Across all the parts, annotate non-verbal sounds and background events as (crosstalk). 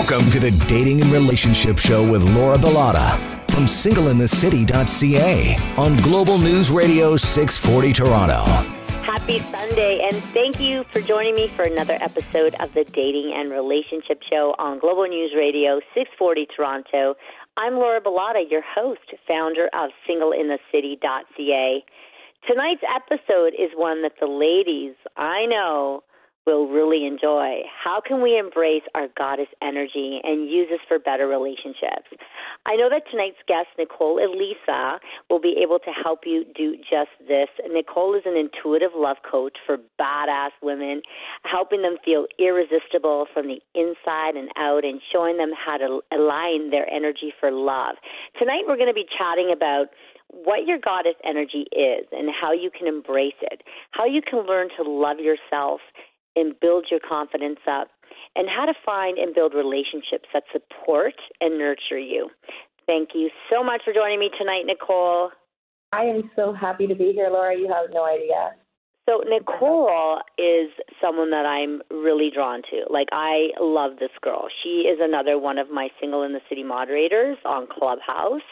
Welcome to the Dating and Relationship Show with Laura Bilotta from singleinthecity.ca on Global News Radio 640 Toronto. Happy Sunday, and thank you for joining me for another episode of the Dating and Relationship Show on Global News Radio 640 Toronto. I'm Laura Bilotta, your host, founder of singleinthecity.ca. Tonight's episode is one that the ladies I know will really enjoy. How can we embrace our goddess energy and use this for better relationships? I know that tonight's guest, Nicole Elissa, will be able to help you do just this. Nicole is an intuitive love coach for badass women, helping them feel irresistible from the inside and out and showing them how to align their energy for love. Tonight, we're going to be chatting about what your goddess energy is and how you can embrace it, how you can learn to love yourself and build your confidence up, and how to find and build relationships that support and nurture you. Thank you so much for joining me tonight, Nicole. I am so happy to be here, Laura. You have no idea. So Nicole is someone that I'm really drawn to. Like I love this girl. She is another one of my single in the city moderators on Clubhouse.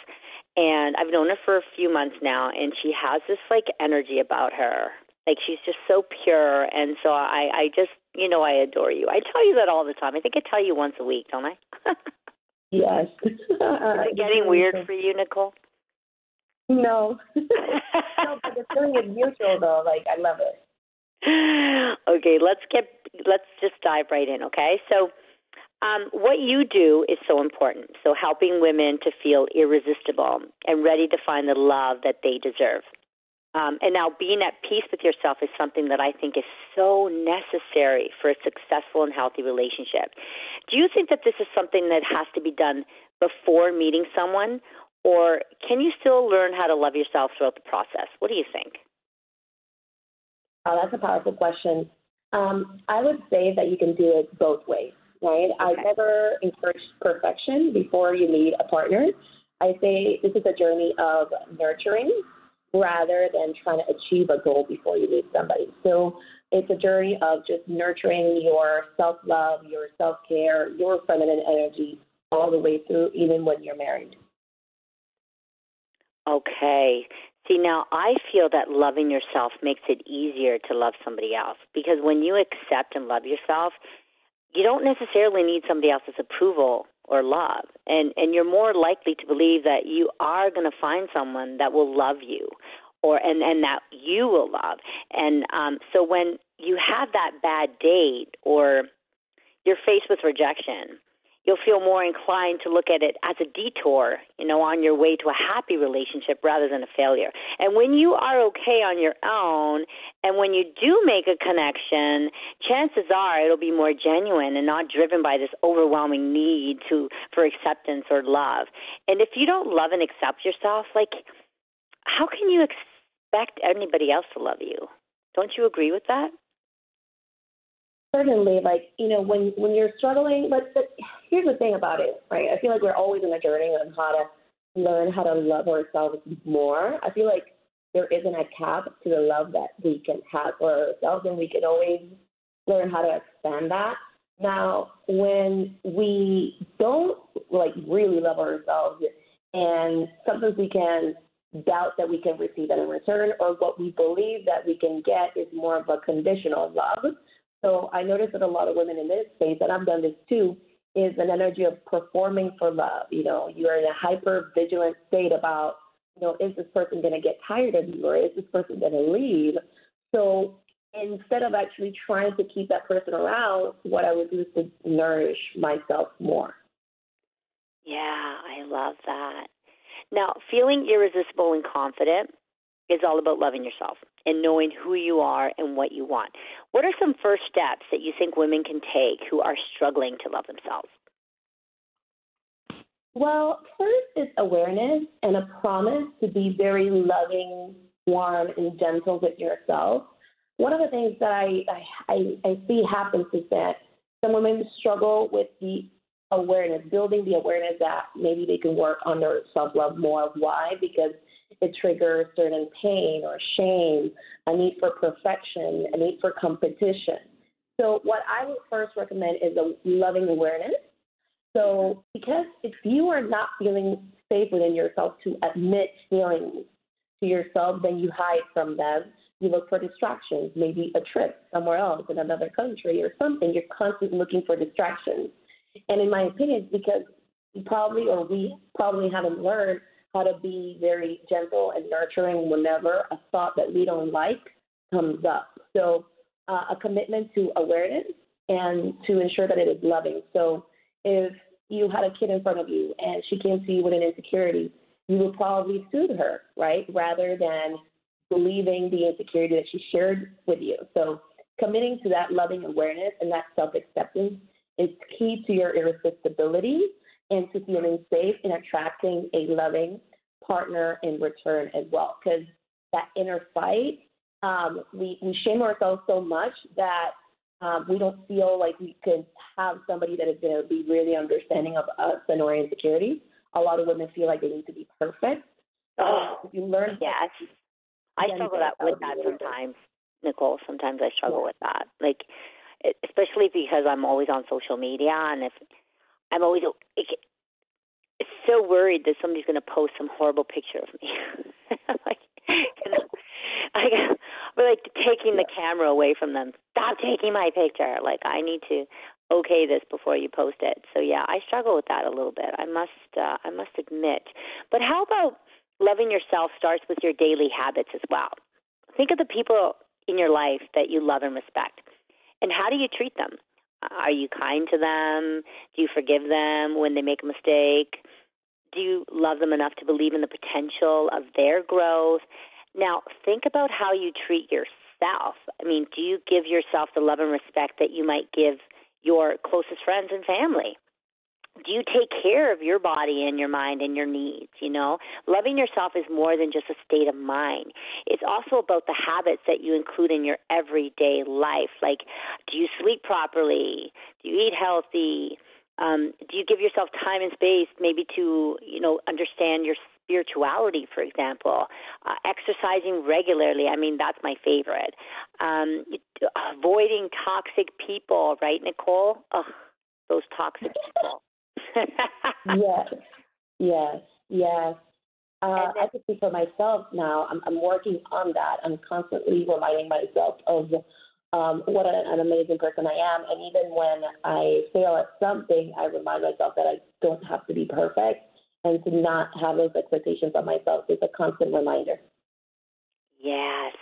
And I've known her for a few months now and she has this like energy about her like she's just so pure, and so I, I just, you know, I adore you. I tell you that all the time. I think I tell you once a week, don't I? (laughs) yes. Is it (laughs) getting weird for you, Nicole? No. (laughs) no, but the feeling is mutual, though. Like I love it. Okay, let's get let's just dive right in. Okay, so. Um, what you do is so important. So, helping women to feel irresistible and ready to find the love that they deserve. Um, and now being at peace with yourself is something that I think is so necessary for a successful and healthy relationship. Do you think that this is something that has to be done before meeting someone, or can you still learn how to love yourself throughout the process? What do you think? Oh, that's a powerful question. Um, I would say that you can do it both ways, right? Okay. I never encourage perfection before you meet a partner. I say this is a journey of nurturing rather than trying to achieve a goal before you meet somebody. So it's a journey of just nurturing your self love, your self care, your feminine energy all the way through, even when you're married. Okay. See, now I feel that loving yourself makes it easier to love somebody else because when you accept and love yourself, you don't necessarily need somebody else's approval or love. And and you're more likely to believe that you are going to find someone that will love you or and and that you will love. And um so when you have that bad date or you're faced with rejection you'll feel more inclined to look at it as a detour, you know, on your way to a happy relationship rather than a failure. And when you are okay on your own and when you do make a connection, chances are it'll be more genuine and not driven by this overwhelming need to for acceptance or love. And if you don't love and accept yourself, like how can you expect anybody else to love you? Don't you agree with that? Certainly like you know when when you're struggling but, here's the thing about it right? I feel like we're always in a journey on how to learn how to love ourselves more. I feel like there isn't a cap to the love that we can have for ourselves and we can always learn how to expand that. Now when we don't like really love ourselves and sometimes we can doubt that we can receive that in return or what we believe that we can get is more of a conditional love so I noticed that a lot of women in this space, and I've done this too, is an energy of performing for love. You know, you're in a hyper vigilant state about, you know, is this person going to get tired of you or is this person going to leave? So instead of actually trying to keep that person around, what I would do is to nourish myself more. Yeah, I love that. Now, feeling irresistible and confident is all about loving yourself and knowing who you are and what you want. What are some first steps that you think women can take who are struggling to love themselves? Well, first is awareness and a promise to be very loving, warm, and gentle with yourself. One of the things that I, I, I see happens is that some women struggle with the awareness, building the awareness that maybe they can work on their self love more. Why? Because it triggers certain pain or shame, a need for perfection, a need for competition. So, what I would first recommend is a loving awareness So, because if you are not feeling safe within yourself to admit feelings to yourself, then you hide from them. You look for distractions, maybe a trip somewhere else in another country or something. You're constantly looking for distractions. And in my opinion, because you probably or we probably haven't learned how to be very gentle and nurturing whenever a thought that we don't like comes up. So, uh, a commitment to awareness and to ensure that it is loving. So, if you had a kid in front of you and she came to you with an insecurity, you would probably soothe her, right? Rather than believing the insecurity that she shared with you. So committing to that loving awareness and that self acceptance is key to your irresistibility and to feeling safe and attracting a loving partner in return as well. Because that inner fight, um, we, we shame ourselves so much that um, we don't feel like we could have somebody that is going to be really understanding of us and our insecurities. A lot of women feel like they need to be perfect. Oh, if you learn, yes, I struggle that, with that sometimes, Nicole. Sometimes I struggle yeah. with that, like especially because I'm always on social media, and if I'm always so worried that somebody's going to post some horrible picture of me, (laughs) like you know, I we're like taking the camera away from them. Stop taking my picture. Like I need to okay this before you post it. So yeah, I struggle with that a little bit. I must uh, I must admit. But how about loving yourself starts with your daily habits as well. Think of the people in your life that you love and respect. And how do you treat them? Are you kind to them? Do you forgive them when they make a mistake? Do you love them enough to believe in the potential of their growth? Now, think about how you treat yourself. I mean, do you give yourself the love and respect that you might give your closest friends and family? Do you take care of your body and your mind and your needs? You know, loving yourself is more than just a state of mind. It's also about the habits that you include in your everyday life. Like, do you sleep properly? Do you eat healthy? Um, do you give yourself time and space maybe to, you know, understand your spirituality, for example, uh, exercising regularly. I mean, that's my favorite. Um, avoiding toxic people, right, Nicole? Ugh, those toxic people. Yes, yes, yes. Uh, I can see for myself now. I'm, I'm working on that. I'm constantly reminding myself of um, what an, an amazing person I am. And even when I fail at something, I remind myself that I don't have to be perfect and to not have those expectations of myself is a constant reminder. Yes.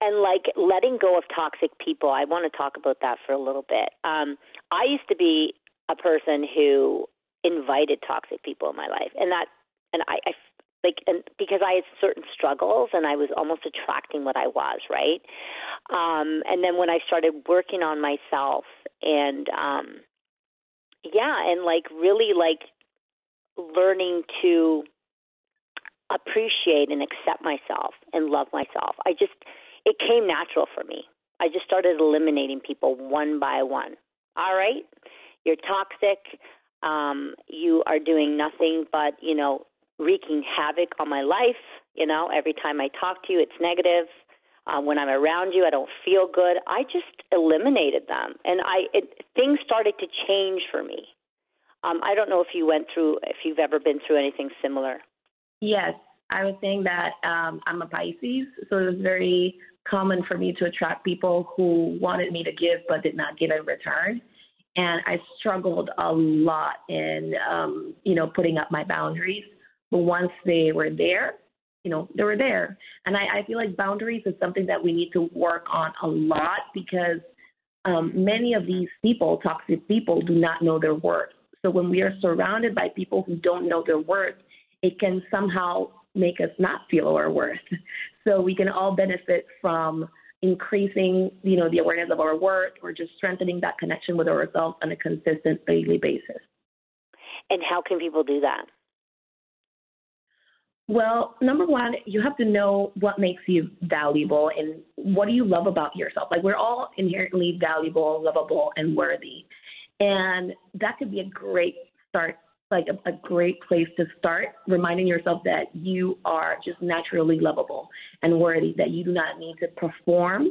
And like letting go of toxic people, I want to talk about that for a little bit. Um, I used to be a person who invited toxic people in my life, and that, and I, I like, and because I had certain struggles, and I was almost attracting what I was, right? Um, and then when I started working on myself, and um, yeah, and like really like learning to appreciate and accept myself and love myself. I just, it came natural for me. I just started eliminating people one by one. All right, you're toxic. Um, you are doing nothing but, you know, wreaking havoc on my life. You know, every time I talk to you, it's negative. Uh, when I'm around you, I don't feel good. I just eliminated them, and I it, things started to change for me. Um, I don't know if you went through, if you've ever been through anything similar. Yes, I was saying that um, I'm a Pisces, so it was very common for me to attract people who wanted me to give but did not give in return. And I struggled a lot in, um, you know, putting up my boundaries. But once they were there, you know, they were there. And I, I feel like boundaries is something that we need to work on a lot because um, many of these people, toxic people, do not know their worth. So when we are surrounded by people who don't know their worth, it can somehow make us not feel our worth. (laughs) So we can all benefit from increasing, you know, the awareness of our worth or just strengthening that connection with ourselves on a consistent daily basis. And how can people do that? Well, number one, you have to know what makes you valuable and what do you love about yourself. Like we're all inherently valuable, lovable, and worthy. And that could be a great start, like a, a, great place to start, reminding yourself that you are just naturally lovable and worthy, that you do not need to perform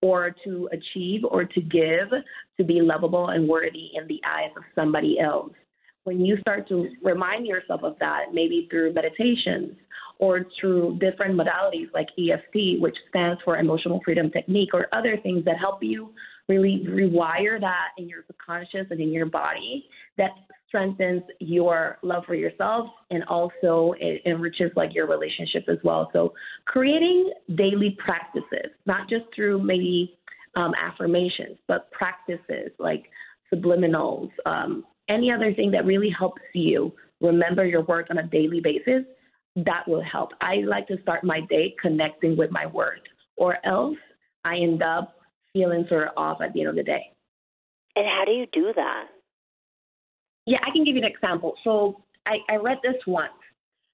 or to achieve or to give to be lovable and worthy in the eyes of somebody else. when you start to remind yourself of that, maybe through meditations or through different modalities like EFT, which stands for Emotional Freedom Technique, or other things that help you really rewire that in your subconscious and in your body, that strengthens your love for yourself and also it enriches like your relationship as well. So creating daily practices, not just through maybe um, affirmations, but practices like subliminals, um, any other thing that really helps you remember your work on a daily basis, that will help. I like to start my day connecting with my word, or else I end up feeling sort of off at the end of the day. And how do you do that? Yeah, I can give you an example. So I, I read this once.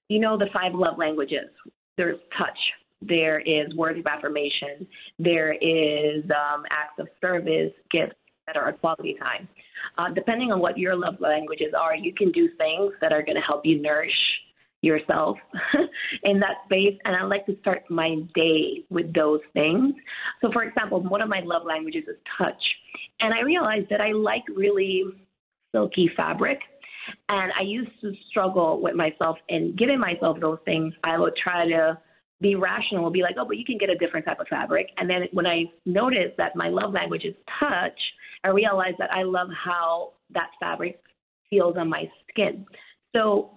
You know the five love languages. There's touch. There is words of affirmation. There is um, acts of service, gifts that are quality time. Uh, depending on what your love languages are, you can do things that are going to help you nourish yourself (laughs) in that space. And I like to start my day with those things. So, for example, one of my love languages is touch. And I realized that I like really silky fabric. And I used to struggle with myself and giving myself those things. I would try to be rational, be like, oh, but you can get a different type of fabric. And then when I noticed that my love language is touch, I realized that I love how that fabric feels on my skin. So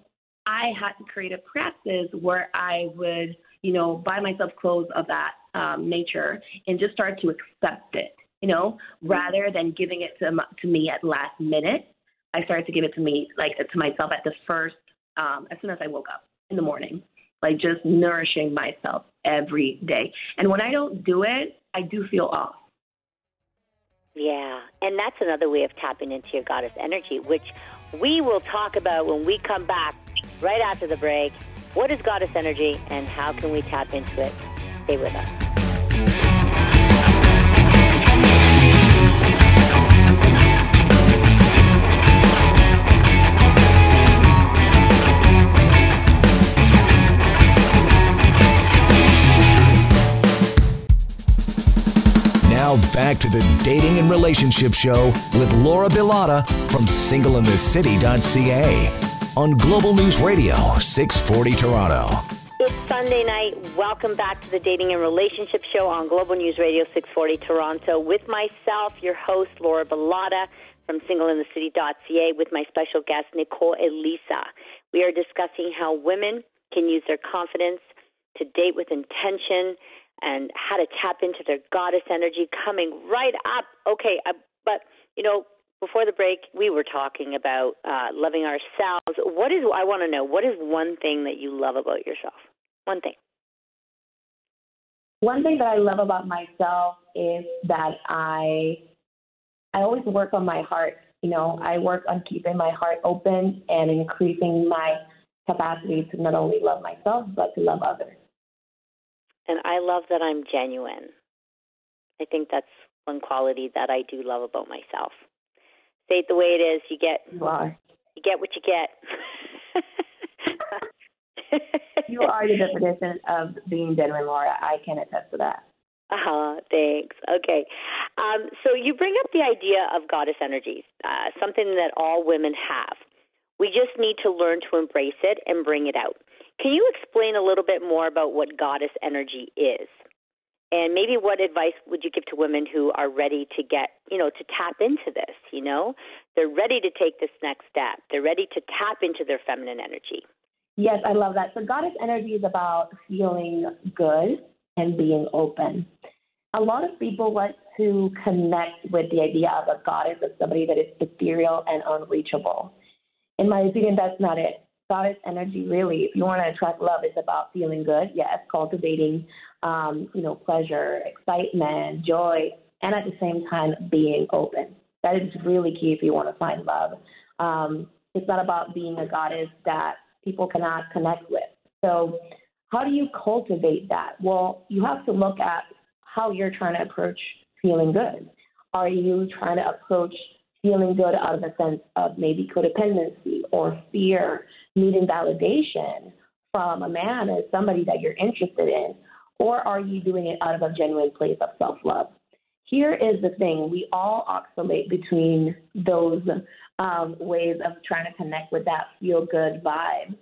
I had to create a practice where I would, you know, buy myself clothes of that um, nature and just start to accept it, you know, rather than giving it to, to me at last minute. I started to give it to me, like to myself at the first, um, as soon as I woke up in the morning, like just nourishing myself every day. And when I don't do it, I do feel off. Yeah, and that's another way of tapping into your goddess energy, which we will talk about when we come back right after the break. What is goddess energy and how can we tap into it? Stay with us. Now back to the Dating and Relationship Show with Laura Bilotta from singleinthecity.ca on Global News Radio 640 Toronto. It's Sunday night. Welcome back to the Dating and Relationship Show on Global News Radio 640 Toronto with myself, your host, Laura Bilotta from singleinthecity.ca with my special guest, Nicole Elissa. We are discussing how women can use their confidence to date with intention and how to tap into their goddess energy coming right up. Okay, uh, but you know, before the break, we were talking about uh, loving ourselves. What is I want to know? What is one thing that you love about yourself? One thing. One thing that I love about myself is that I I always work on my heart. You know, I work on keeping my heart open and increasing my capacity to not only love myself but to love others. And I love that I'm genuine. I think that's one quality that I do love about myself. Say it the way it is. You get you are. You get what you get. (laughs) you are the definition of being genuine, Laura. I can attest to that. Uh-huh, thanks. Okay. Um, so you bring up the idea of goddess energies, uh, something that all women have. We just need to learn to embrace it and bring it out. Can you explain a little bit more about what goddess energy is? And maybe what advice would you give to women who are ready to get, you know, to tap into this, you know? They're ready to take this next step. They're ready to tap into their feminine energy. Yes, I love that. So goddess energy is about feeling good and being open. A lot of people want to connect with the idea of a goddess as somebody that is ethereal and unreachable. In my opinion, that's not it goddess energy really. If you want to attract love it's about feeling good yes cultivating um, you know pleasure excitement joy and at the same time being open. That is really key if you want to find love. Um, it's not about being a goddess that people cannot connect with. So how do you cultivate that? Well you have to look at how you're trying to approach feeling good. Are you trying to approach feeling good out of a sense of maybe codependency or fear, needing validation from a man as somebody that you're interested in, or are you doing it out of a genuine place of self love? Here is the thing we all oscillate between those um, ways of trying to connect with that feel good vibe.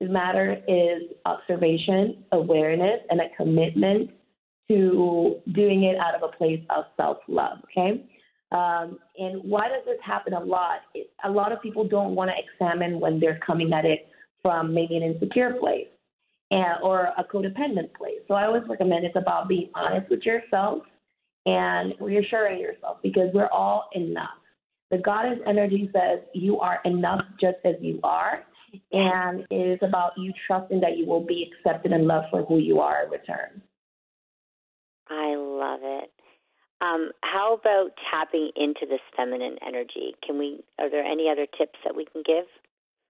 The matter is observation, awareness, and a commitment to doing it out of a place of self love. Okay. Um, and why does this happen a lot? a lot of people don't want to examine when they're coming at it from maybe an insecure place and, or a codependent place. So I always recommend it's about being honest with yourself and reassuring yourself because we're all enough. The goddess energy says you are enough just as you are, and it is about you trusting that you will be accepted and loved for who you are in return. I love it. Um, how about tapping into this feminine energy? Can we? Are there any other tips that we can give?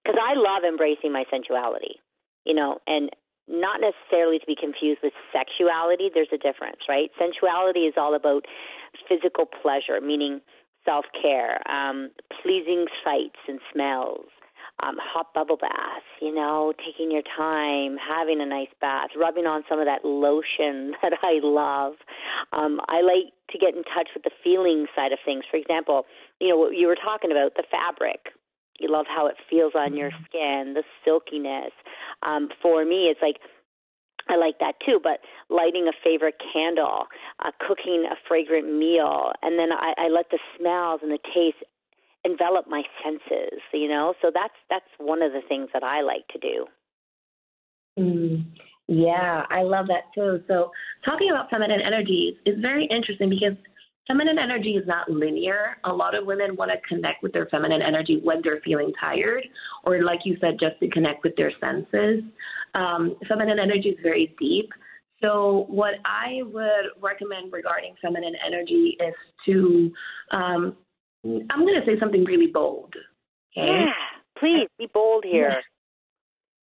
Because I love embracing my sensuality, you know, and not necessarily to be confused with sexuality. There's a difference, right? Sensuality is all about physical pleasure, meaning self care, um, pleasing sights and smells, um, hot bubble baths, you know, taking your time, having a nice bath, rubbing on some of that lotion (laughs) that I love. Um, I like to get in touch with the feeling side of things. For example, you know, what you were talking about, the fabric. You love how it feels on your mm-hmm. skin, the silkiness. Um, for me, it's like I like that too, but lighting a favorite candle, uh, cooking a fragrant meal, and then I, I let the smells and the taste envelop my senses, you know? So that's that's one of the things that I like to do. Mm, yeah, I love that too. So talking about feminine energies is very interesting because feminine energy is not linear. A lot of women want to connect with their feminine energy when they're feeling tired, or like you said, just to connect with their senses. Um, feminine energy is very deep. So, what I would recommend regarding feminine energy is to, um, I'm going to say something really bold. Okay? Yeah, please be bold here.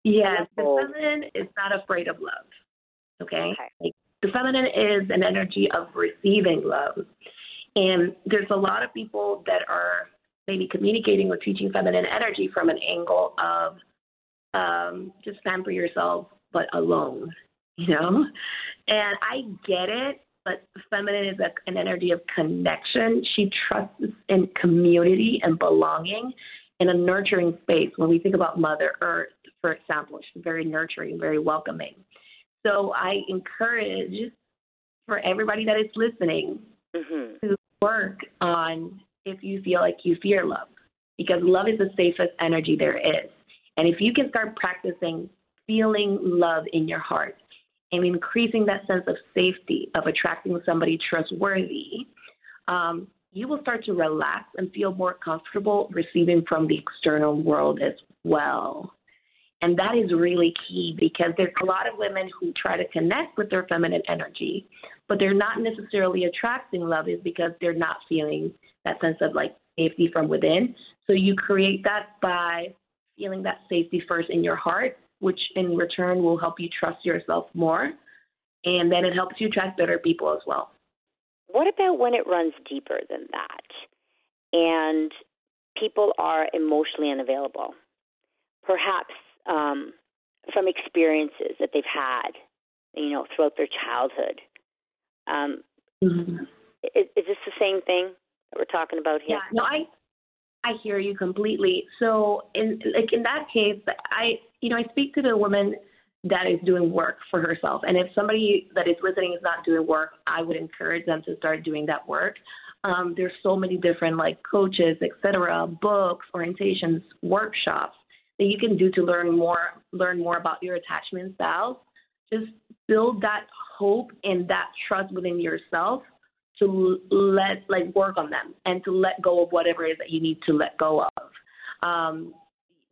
Yes, (laughs) yeah, the feminine is not afraid of love. Okay? okay. Like, the feminine is an energy of receiving love. And there's a lot of people that are maybe communicating or teaching feminine energy from an angle of um, just for yourself, but alone, you know? And I get it, but feminine is a, an energy of connection. She trusts in community and belonging in a nurturing space. When we think about Mother Earth, for example, she's very nurturing, very welcoming. So I encourage for everybody that is listening mm-hmm. to work on if you feel like you fear love, because love is the safest energy there is. And if you can start practicing feeling love in your heart and increasing that sense of safety of attracting somebody trustworthy, um, you will start to relax and feel more comfortable receiving from the external world as well. And that is really key because there's a lot of women who try to connect with their feminine energy, but they're not necessarily attracting love is because they're not feeling that sense of like safety from within. So you create that by feeling that safety first in your heart, which in return will help you trust yourself more. And then it helps you attract better people as well. What about when it runs deeper than that and people are emotionally unavailable? Perhaps um, from experiences that they've had, you know, throughout their childhood. Um, mm-hmm. is, is this the same thing that we're talking about here? Yeah, no, I I hear you completely. So in like in that case, I you know I speak to the woman that is doing work for herself, and if somebody that is listening is not doing work, I would encourage them to start doing that work. Um, there's so many different like coaches, etc., books, orientations, workshops that you can do to learn more learn more about your attachment styles. Just build that hope and that trust within yourself to let like work on them and to let go of whatever it is that you need to let go of. Um,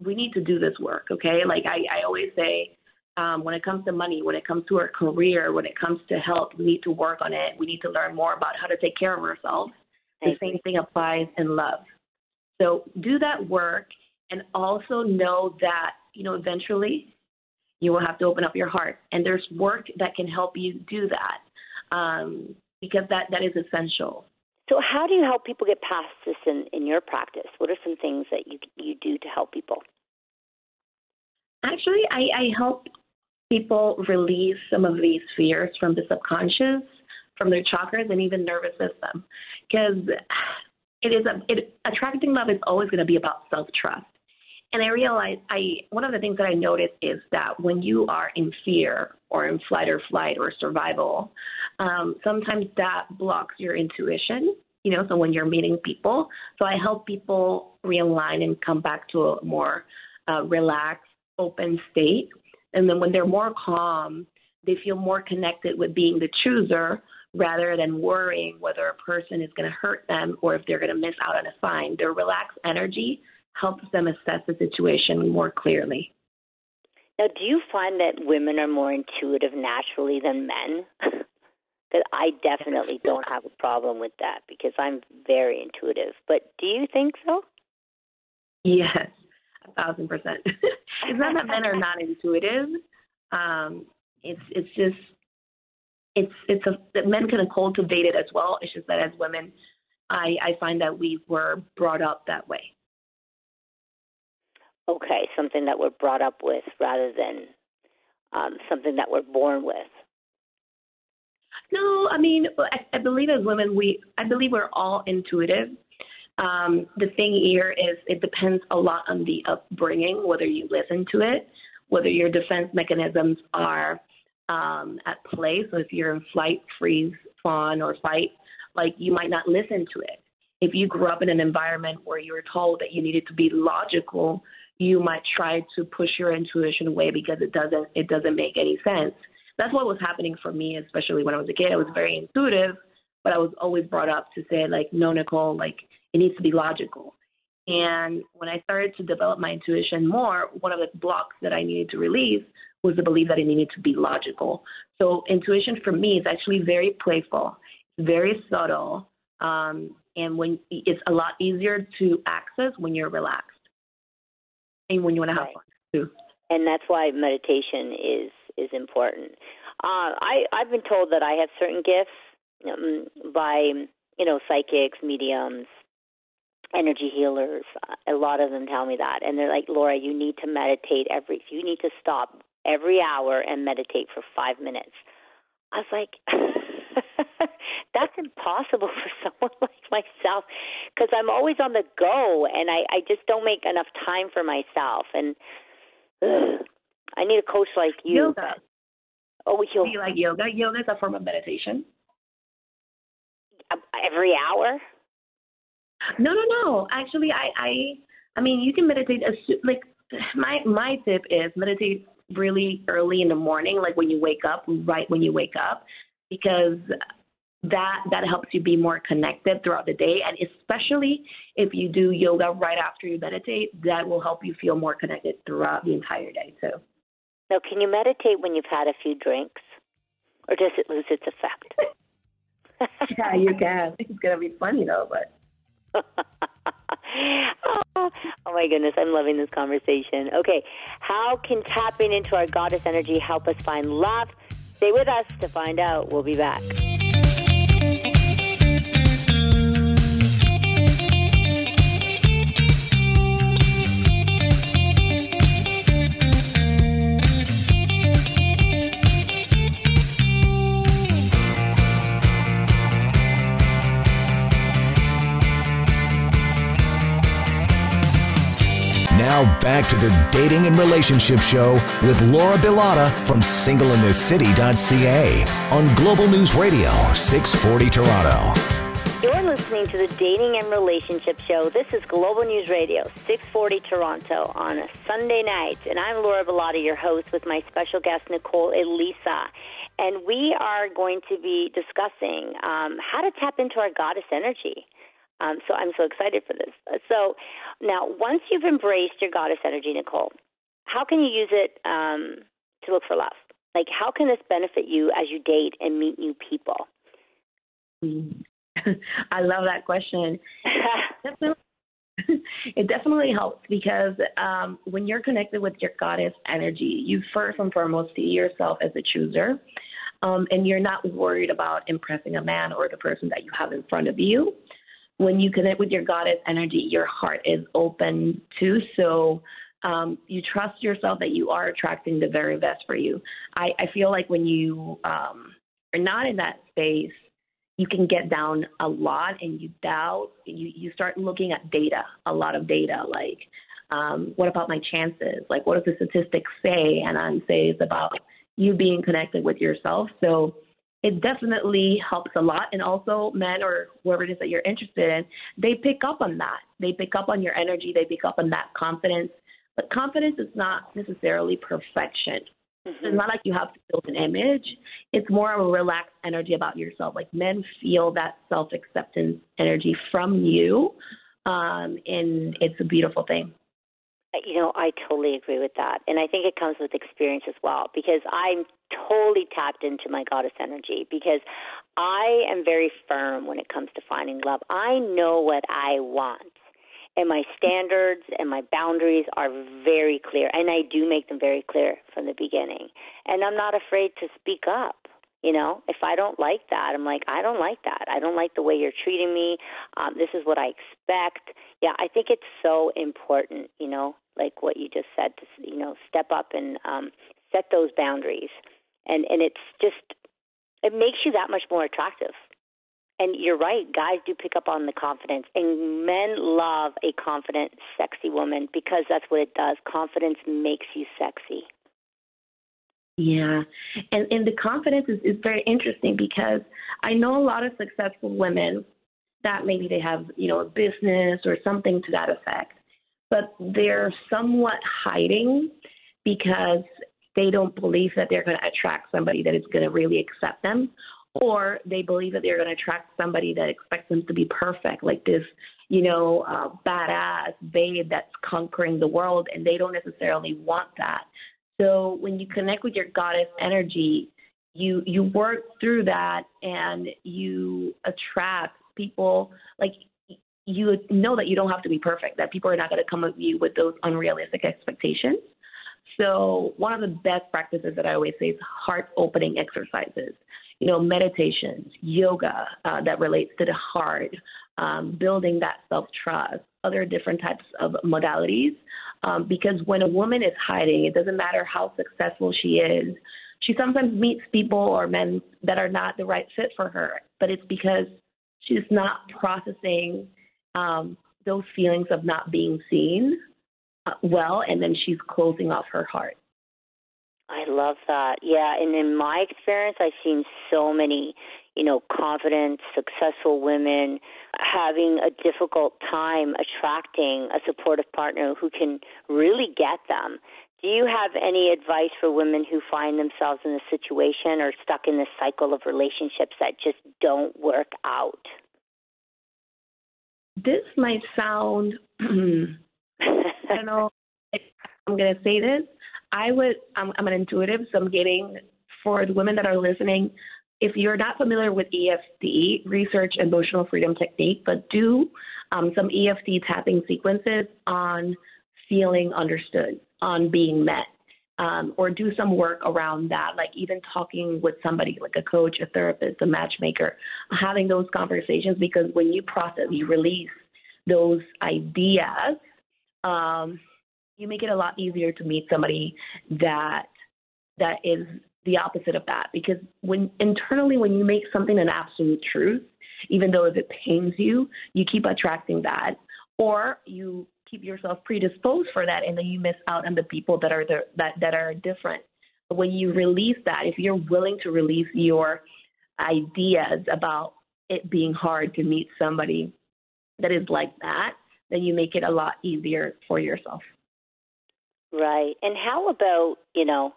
we need to do this work, okay? Like I, I always say, um, when it comes to money, when it comes to our career, when it comes to health, we need to work on it. We need to learn more about how to take care of ourselves. The same thing applies in love. So do that work and also know that, you know, eventually you will have to open up your heart. And there's work that can help you do that. Um, because that, that is essential. So, how do you help people get past this in, in your practice? What are some things that you you do to help people? Actually, I, I help people release some of these fears from the subconscious, from their chakras, and even nervous system. Because it is a, it, attracting love is always going to be about self trust. And I realized I one of the things that I noticed is that when you are in fear or in flight or flight or survival, um, sometimes that blocks your intuition. You know, so when you're meeting people, so I help people realign and come back to a more uh, relaxed, open state. And then when they're more calm, they feel more connected with being the chooser rather than worrying whether a person is going to hurt them or if they're going to miss out on a sign. Their relaxed energy helps them assess the situation more clearly. Now, do you find that women are more intuitive naturally than men? (laughs) Because I definitely don't have a problem with that because I'm very intuitive. But do you think so? Yes, a thousand percent. (laughs) it's not that men are not intuitive. Um, it's it's just it's it's a that men can cultivate it as well. It's just that as women, I I find that we were brought up that way. Okay, something that we're brought up with rather than um, something that we're born with. No, I mean I, I believe as women we I believe we're all intuitive. Um, the thing here is it depends a lot on the upbringing, whether you listen to it, whether your defense mechanisms are um, at play. So if you're in flight, freeze, fawn, or fight, like you might not listen to it. If you grew up in an environment where you were told that you needed to be logical, you might try to push your intuition away because it doesn't it doesn't make any sense. That's what was happening for me, especially when I was a kid. I was very intuitive, but I was always brought up to say like, no, Nicole, like it needs to be logical. And when I started to develop my intuition more, one of the blocks that I needed to release was the belief that it needed to be logical. So intuition for me is actually very playful, very subtle, um, and when it's a lot easier to access when you're relaxed and when you want to have right. fun too. And that's why meditation is is important. Uh, I I've been told that I have certain gifts um, by you know psychics, mediums, energy healers. A lot of them tell me that, and they're like, Laura, you need to meditate every. You need to stop every hour and meditate for five minutes. I was like, (laughs) (laughs) that's impossible (laughs) for someone like myself because I'm always on the go and I, I just don't make enough time for myself. And ugh, I need a coach like you. Yoga. Oh, yoga. Do you like yoga? Yoga is a form of meditation. Every hour? No, no, no. Actually, I, I, I mean, you can meditate. As, like my my tip is meditate really early in the morning, like when you wake up, right when you wake up, because that that helps you be more connected throughout the day and especially if you do yoga right after you meditate that will help you feel more connected throughout the entire day too now can you meditate when you've had a few drinks or does it lose its effect (laughs) yeah you can it's going to be funny though but oh, (laughs) oh my goodness, I'm loving this conversation. Okay, how can tapping into our goddess energy help us find love? Stay with us to find out. We'll be back. Now back to the Dating and Relationship Show with Laura Bilotta from singleinthecity.ca on Global News Radio, 640 Toronto. You're listening to the Dating and Relationship Show. This is Global News Radio, 640 Toronto on a Sunday night. And I'm Laura Bilotta, your host, with my special guest, Nicole Elissa. And we are going to be discussing um, how to tap into our goddess energy. Um, so I'm so excited for this. So now, once you've embraced your goddess energy, Nicole, how can you use it um, to look for love? Like, how can this benefit you as you date and meet new people? (laughs) I love that question. (laughs) (laughs) it definitely helps because um, when you're connected with your goddess energy, you first and foremost see yourself as a chooser. Um, and you're not worried about impressing a man or the person that you have in front of you when you connect with your goddess energy, your heart is open too. So um, you trust yourself that you are attracting the very best for you. I, I feel like when you um, are not in that space, you can get down a lot and you doubt you you start looking at data a lot of data like um, what about my chances like what does the statistics say and i'm say it's about you being connected with yourself so it definitely helps a lot and also men or whoever it is that you're interested in they pick up on that they pick up on your energy they pick up on that confidence but confidence is not necessarily perfection Mm-hmm. It's not like you have to build an image. It's more of a relaxed energy about yourself. Like men feel that self acceptance energy from you, um, and it's a beautiful thing. You know, I totally agree with that. And I think it comes with experience as well because I'm totally tapped into my goddess energy because I am very firm when it comes to finding love. I know what I want and my standards and my boundaries are very clear and I do make them very clear from the beginning. And I'm not afraid to speak up. You know, if I don't like that, I'm like, I don't like that. I don't like the way you're treating me. Um, this is what I expect. Yeah, I think it's so important, you know, like what you just said, to, you know, step up and um, set those boundaries. And, and it's just, it makes you that much more attractive and you're right, guys do pick up on the confidence, and men love a confident, sexy woman because that's what it does. Confidence makes you sexy. Yeah, and and the confidence is, is very interesting because I know a lot of successful women that maybe they have you know a business or something to that effect, but they're somewhat hiding because they don't believe that they're going to attract somebody that is going to really accept them or they believe that they're going to attract somebody that expects them to be perfect, like this, you know, uh, badass babe that's conquering the world, and they don't necessarily want that. So when you connect with your goddess energy, you you work through that and you attract people. Like you know that you don't have to be perfect that people are not going to come at you with those unrealistic expectations. So one of the best practices that i always say is heart opening exercises. You know, meditations, yoga uh, that relates to the heart, um, building that self trust, other different types of modalities. Um, because when a woman is hiding, it doesn't matter how successful she is. She sometimes meets people or men that are not the right fit for her, but it's because she's not processing um, those feelings of not being seen uh, well, and then she's closing off her heart. I love that. Yeah, and in my experience, I've seen so many, you know, confident, successful women having a difficult time attracting a supportive partner who can really get them. Do you have any advice for women who find themselves in a situation or stuck in this cycle of relationships that just don't work out? This might sound, (clears throat) I don't know, I'm going to say this, I would, I'm, I'm an intuitive, so I'm getting for the women that are listening, if you're not familiar with EFT, research emotional freedom technique, but do um, some EFT tapping sequences on feeling understood, on being met, um, or do some work around that, like even talking with somebody, like a coach, a therapist, a matchmaker, having those conversations because when you process, you release those ideas. Um, you make it a lot easier to meet somebody that that is the opposite of that. Because when internally when you make something an absolute truth even though if it pains you you keep attracting that. Or you keep yourself predisposed for that and then you miss out on the people that are the, that that are different. When you release that if you're willing to release your ideas about it being hard to meet somebody that is like that then you make it a lot easier for yourself Right. And how about, you know,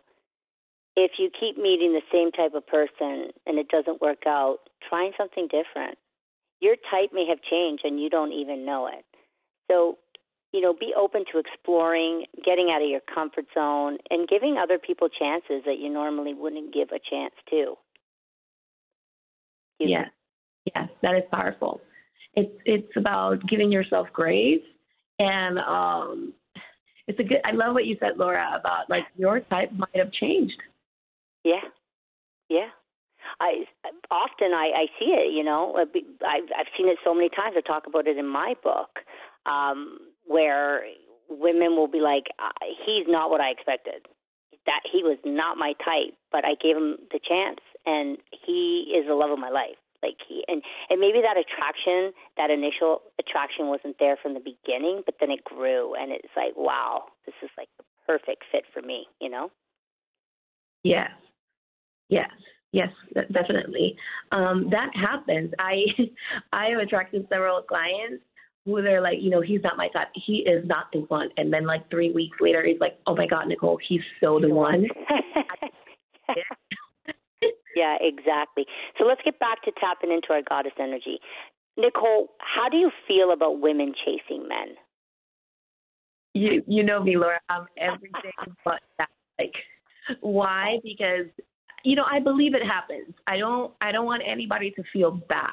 if you keep meeting the same type of person and it doesn't work out, trying something different. Your type may have changed and you don't even know it. So, you know, be open to exploring, getting out of your comfort zone, and giving other people chances that you normally wouldn't give a chance to. Yes, yes, that is powerful. It's it's about giving yourself grace and um, it's a good. I love what you said, Laura, about like your type might have changed. Yeah, yeah. I often I, I see it. You know, I've I've seen it so many times. I talk about it in my book, um, where women will be like, "He's not what I expected. That he was not my type, but I gave him the chance, and he is the love of my life." Like he and and maybe that attraction, that initial attraction wasn't there from the beginning, but then it grew and it's like, wow, this is like the perfect fit for me, you know? Yes. Yes. Yes, definitely. Um, that happens. I (laughs) I have attracted several clients who they're like, you know, he's not my type. He is not the one. And then like three weeks later, he's like, oh my God, Nicole, he's so the one. (laughs) (laughs) yeah, exactly. So let's get back to tapping into our goddess energy. Nicole, how do you feel about women chasing men? You you know me, Laura. I'm everything (laughs) but that. Like, why? Because you know, I believe it happens. I don't I don't want anybody to feel bad.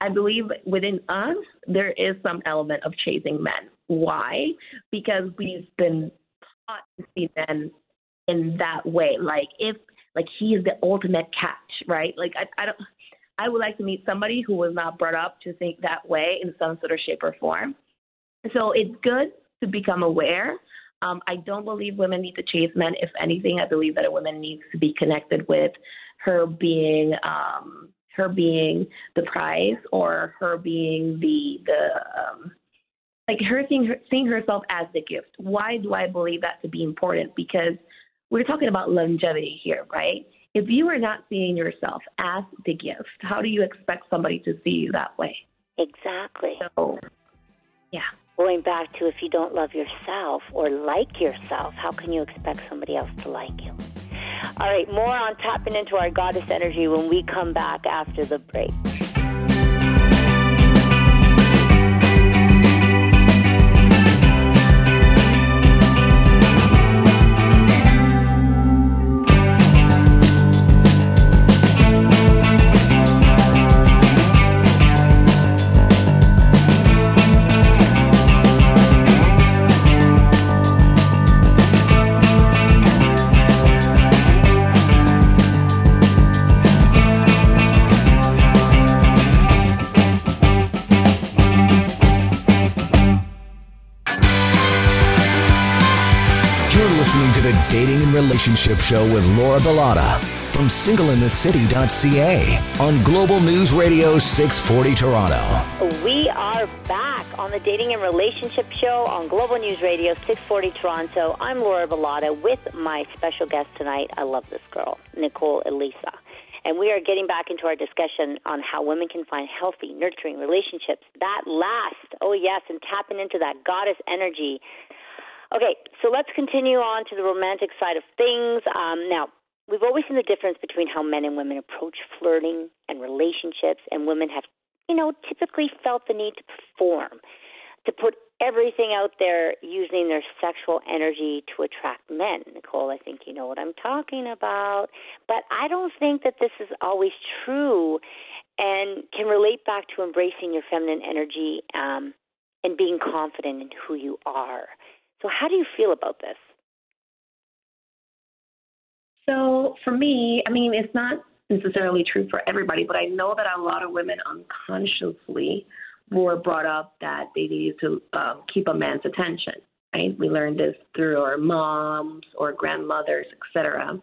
I believe within us there is some element of chasing men. Why? Because we've been taught to see men in that way. Like if like he is the ultimate catch, right? Like I, I don't I would like to meet somebody who was not brought up to think that way in some sort of shape or form. So it's good to become aware. Um, I don't believe women need to chase men. If anything, I believe that a woman needs to be connected with her being um, her being the prize or her being the the um, like her seeing her, seeing herself as the gift. Why do I believe that to be important? Because we're talking about longevity here, right? If you are not seeing yourself as the gift, how do you expect somebody to see you that way? Exactly. So, yeah. Going back to if you don't love yourself or like yourself, how can you expect somebody else to like you? All right, more on tapping into our goddess energy when we come back after the break. Dating and Relationship Show with Laura Bilotta from singleinthecity.ca on Global News Radio 640 Toronto. We are back on the Dating and Relationship Show on Global News Radio 640 Toronto. I'm Laura Bilotta with my special guest tonight. I love this girl, Nicole Elissa. And we are getting back into our discussion on how women can find healthy, nurturing relationships that last. Oh, yes, and tapping into that goddess energy Okay, so let's continue on to the romantic side of things. Um, now, we've always seen the difference between how men and women approach flirting and relationships, and women have, you know, typically felt the need to perform, to put everything out there using their sexual energy to attract men. Nicole, I think you know what I'm talking about. But I don't think that this is always true and can relate back to embracing your feminine energy um, and being confident in who you are. So, how do you feel about this? So, for me, I mean, it's not necessarily true for everybody, but I know that a lot of women unconsciously were brought up that they needed to um, keep a man's attention. Right? We learned this through our moms or grandmothers, etc.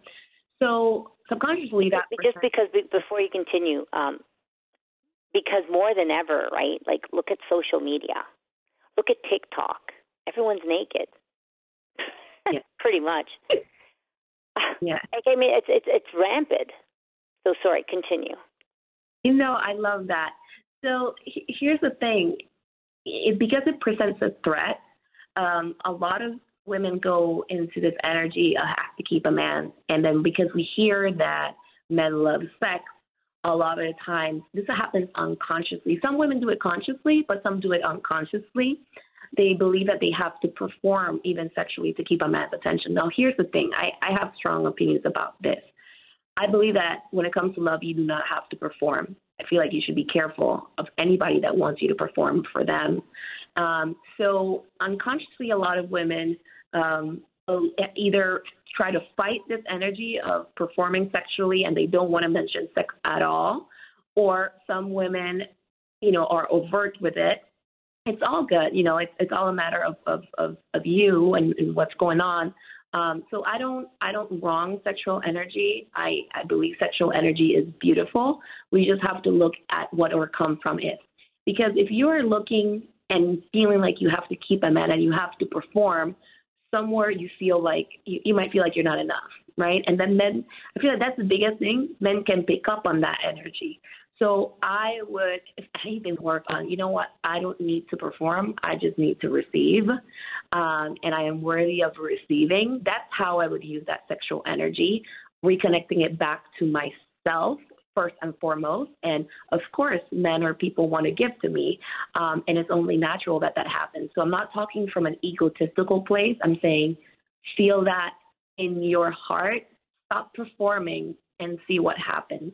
So subconsciously, that just because before you continue, um, because more than ever, right? Like, look at social media, look at TikTok everyone's naked. Yeah. (laughs) Pretty much. Yeah. (laughs) I mean, it's it's it's rampant. So sorry. Continue. You know, I love that. So here's the thing: it, because it presents a threat, um, a lot of women go into this energy. I have to keep a man, and then because we hear that men love sex, a lot of the times this happens unconsciously. Some women do it consciously, but some do it unconsciously they believe that they have to perform even sexually to keep a man's attention. Now, here's the thing I, I have strong opinions about this. I believe that when it comes to love, you do not have to perform. I feel like you should be careful of anybody that wants you to perform for them. Um, so, unconsciously, a lot of women um, either try to fight this energy of performing sexually and they don't want to mention sex at all, or some women, you know, are overt with it it's all good. You know, it's it's all a matter of of of, of you and, and what's going on. Um, so I don't I don't wrong sexual energy. I, I believe sexual energy is beautiful. We just have to look at what or come from it. Because if you are looking and feeling like you have to keep a man and you have to perform, somewhere you feel like you, you might feel like you're not enough, right? And then men, I feel like that's the biggest thing. Men can pick up on that energy. So I would, if anything, work on, you know what, I don't need to perform. I just need to receive. Um, and I am worthy of receiving. That's how I would use that sexual energy, reconnecting it back to myself first and foremost. And of course, men or people want to give to me. Um, and it's only natural that that happens. So I'm not talking from an egotistical place. I'm saying feel that in your heart, stop performing and see what happens.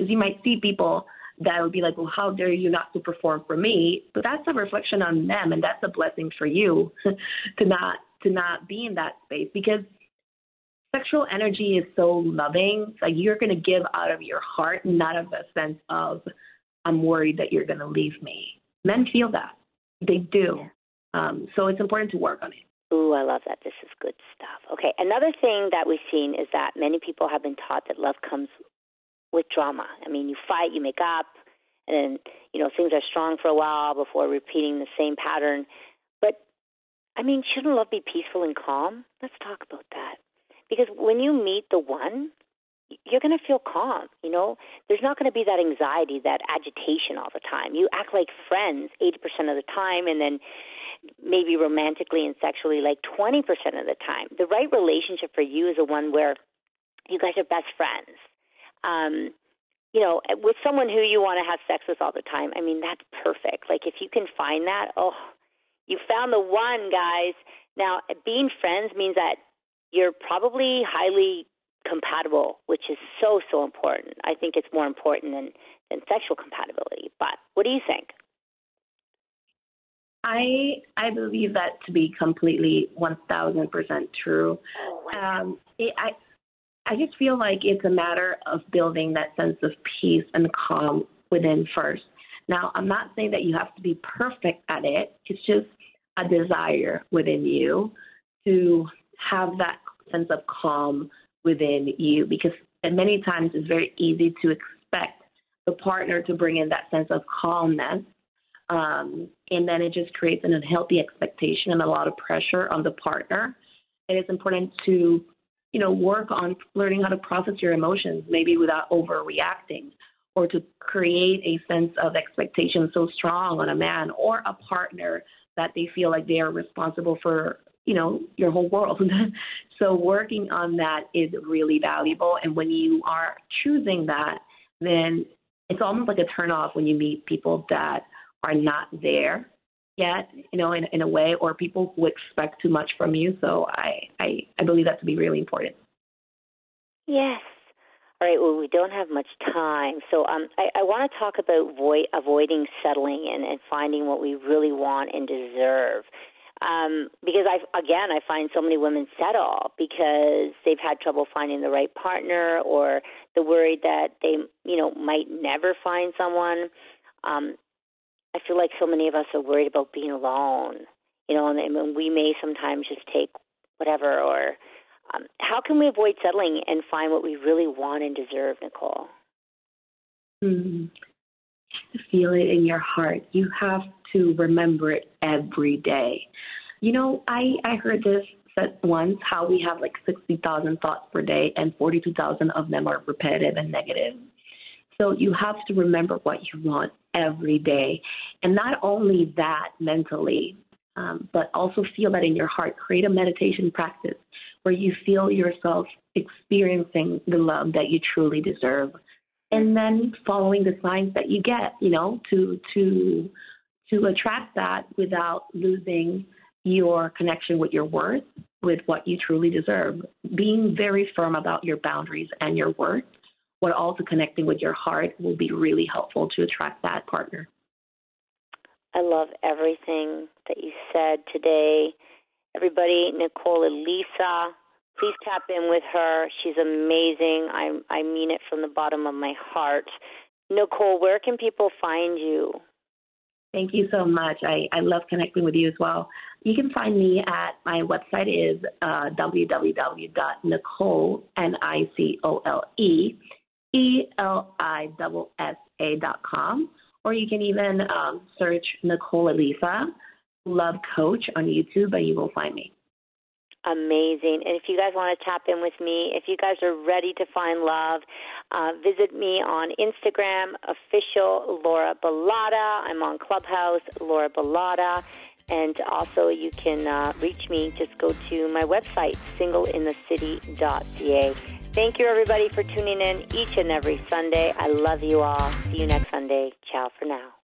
Because you might see people that would be like, well, how dare you not to perform for me? But that's a reflection on them, and that's a blessing for you (laughs) to not to not be in that space because sexual energy is so loving. like you're going to give out of your heart, not of a sense of I'm worried that you're going to leave me. Men feel that they do, um, so it's important to work on it. Ooh, I love that. This is good stuff. Okay, another thing that we've seen is that many people have been taught that love comes with drama. I mean, you fight, you make up, and then, you know, things are strong for a while before repeating the same pattern. But, I mean, shouldn't love be peaceful and calm? Let's talk about that. Because when you meet the one, you're going to feel calm. You know, there's not going to be that anxiety, that agitation all the time. You act like friends 80% of the time, and then maybe romantically and sexually like 20% of the time. The right relationship for you is the one where you guys are best friends um, you know, with someone who you want to have sex with all the time, I mean, that's perfect. Like, if you can find that, oh, you found the one, guys. Now, being friends means that you're probably highly compatible, which is so, so important. I think it's more important than, than sexual compatibility. But what do you think? I I believe that to be completely one thousand percent true. Oh, wow. um, it, I I just feel like it's a matter of building that sense of peace and calm within first. Now, I'm not saying that you have to be perfect at it. It's just a desire within you to have that sense of calm within you because many times it's very easy to expect the partner to bring in that sense of calmness. Um, and then it just creates an unhealthy expectation and a lot of pressure on the partner. It is important to you know, work on learning how to process your emotions, maybe without overreacting, or to create a sense of expectation so strong on a man or a partner that they feel like they are responsible for, you know, your whole world. (laughs) so working on that is really valuable. And when you are choosing that, then it's almost like a turn off when you meet people that are not there yet, you know, in, in a way, or people who expect too much from you. So I, I, I believe that to be really important. Yes. All right. Well, we don't have much time, so um, I, I want to talk about void, avoiding settling and, and finding what we really want and deserve. Um, because I, again, I find so many women settle because they've had trouble finding the right partner, or they're worried that they, you know, might never find someone. Um, I feel like so many of us are worried about being alone, you know, and, and we may sometimes just take whatever. Or um, how can we avoid settling and find what we really want and deserve, Nicole? Mm-hmm. Feel it in your heart, you have to remember it every day. You know, I I heard this said once how we have like sixty thousand thoughts per day, and forty two thousand of them are repetitive and negative. So you have to remember what you want every day. And not only that mentally, um, but also feel that in your heart. Create a meditation practice where you feel yourself experiencing the love that you truly deserve. And then following the signs that you get, you know, to to to attract that without losing your connection with your worth, with what you truly deserve. Being very firm about your boundaries and your worth but also connecting with your heart will be really helpful to attract that partner. I love everything that you said today. Everybody, Nicole Elissa, please tap in with her. She's amazing. I I mean it from the bottom of my heart. Nicole, where can people find you? Thank you so much. I, I love connecting with you as well. You can find me at my website is uh, www.nicole, N-I-C-O-L-E, E-L-I-S-S-A dot com. Or you can even um, search Nicole Elissa, Love Coach on YouTube, and you will find me. Amazing. And if you guys want to tap in with me, if you guys are ready to find love, uh, visit me on Instagram, official Laura Bilotta. I'm on Clubhouse, Laura Bilotta. And also, you can uh, reach me. Just go to my website, singleinthecity.ca. Thank you, everybody, for tuning in each and every Sunday. I love you all. See you next Sunday. Ciao for now.